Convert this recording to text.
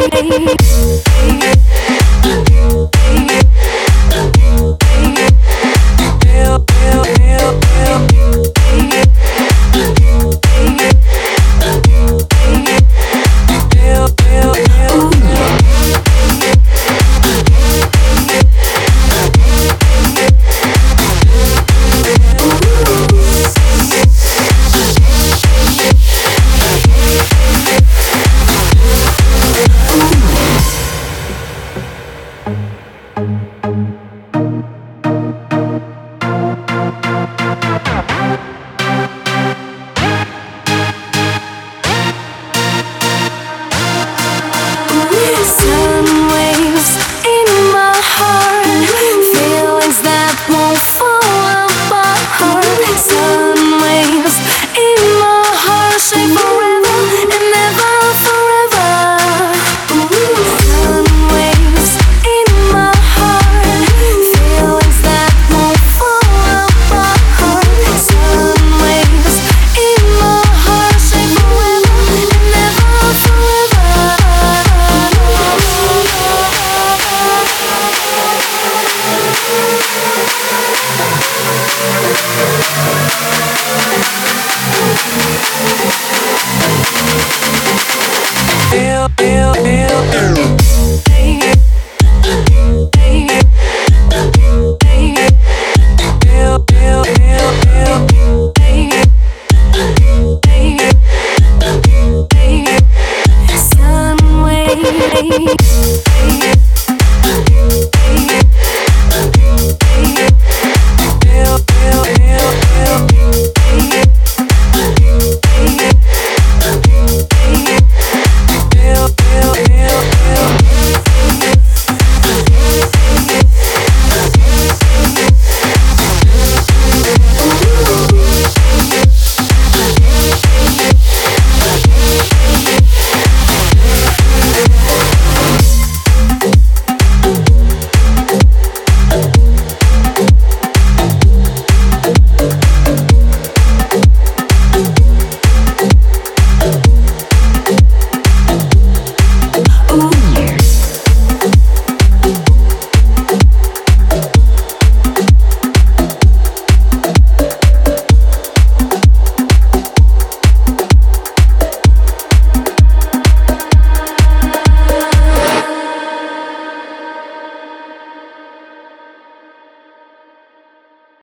Sun